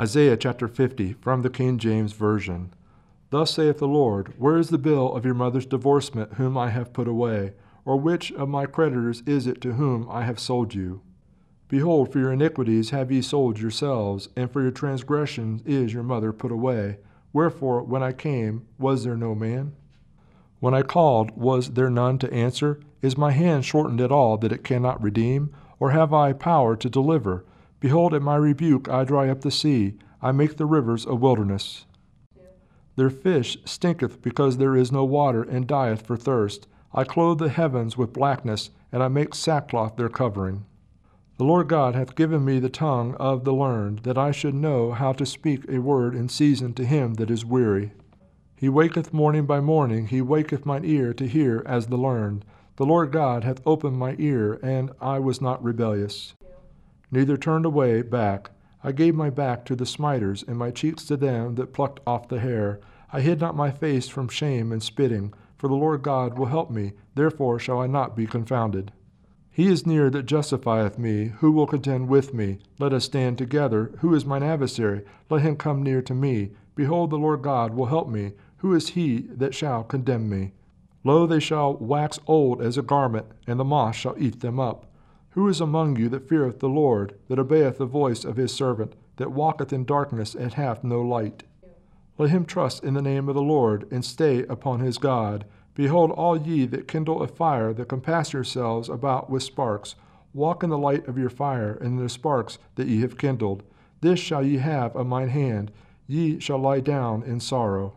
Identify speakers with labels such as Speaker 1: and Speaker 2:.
Speaker 1: Isaiah chapter 50 from the King James Version. Thus saith the Lord, Where is the bill of your mother's divorcement, whom I have put away? Or which of my creditors is it to whom I have sold you? Behold, for your iniquities have ye sold yourselves, and for your transgressions is your mother put away. Wherefore, when I came, was there no man? When I called, was there none to answer? Is my hand shortened at all that it cannot redeem? Or have I power to deliver? Behold, at my rebuke I dry up the sea, I make the rivers a wilderness. Their fish stinketh because there is no water, and dieth for thirst. I clothe the heavens with blackness, and I make sackcloth their covering. The Lord God hath given me the tongue of the learned, that I should know how to speak a word in season to him that is weary. He waketh morning by morning, he waketh mine ear to hear as the learned. The Lord God hath opened my ear, and I was not rebellious. Neither turned away back. I gave my back to the smiters, and my cheeks to them that plucked off the hair. I hid not my face from shame and spitting, for the Lord God will help me, therefore shall I not be confounded. He is near that justifieth me. Who will contend with me? Let us stand together. Who is mine adversary? Let him come near to me. Behold, the Lord God will help me. Who is he that shall condemn me? Lo, they shall wax old as a garment, and the moth shall eat them up. Who is among you that feareth the Lord, that obeyeth the voice of his servant, that walketh in darkness and hath no light? Let him trust in the name of the Lord, and stay upon his God. Behold, all ye that kindle a fire, that compass yourselves about with sparks, walk in the light of your fire, and in the sparks that ye have kindled. This shall ye have of mine hand. Ye shall lie down in sorrow.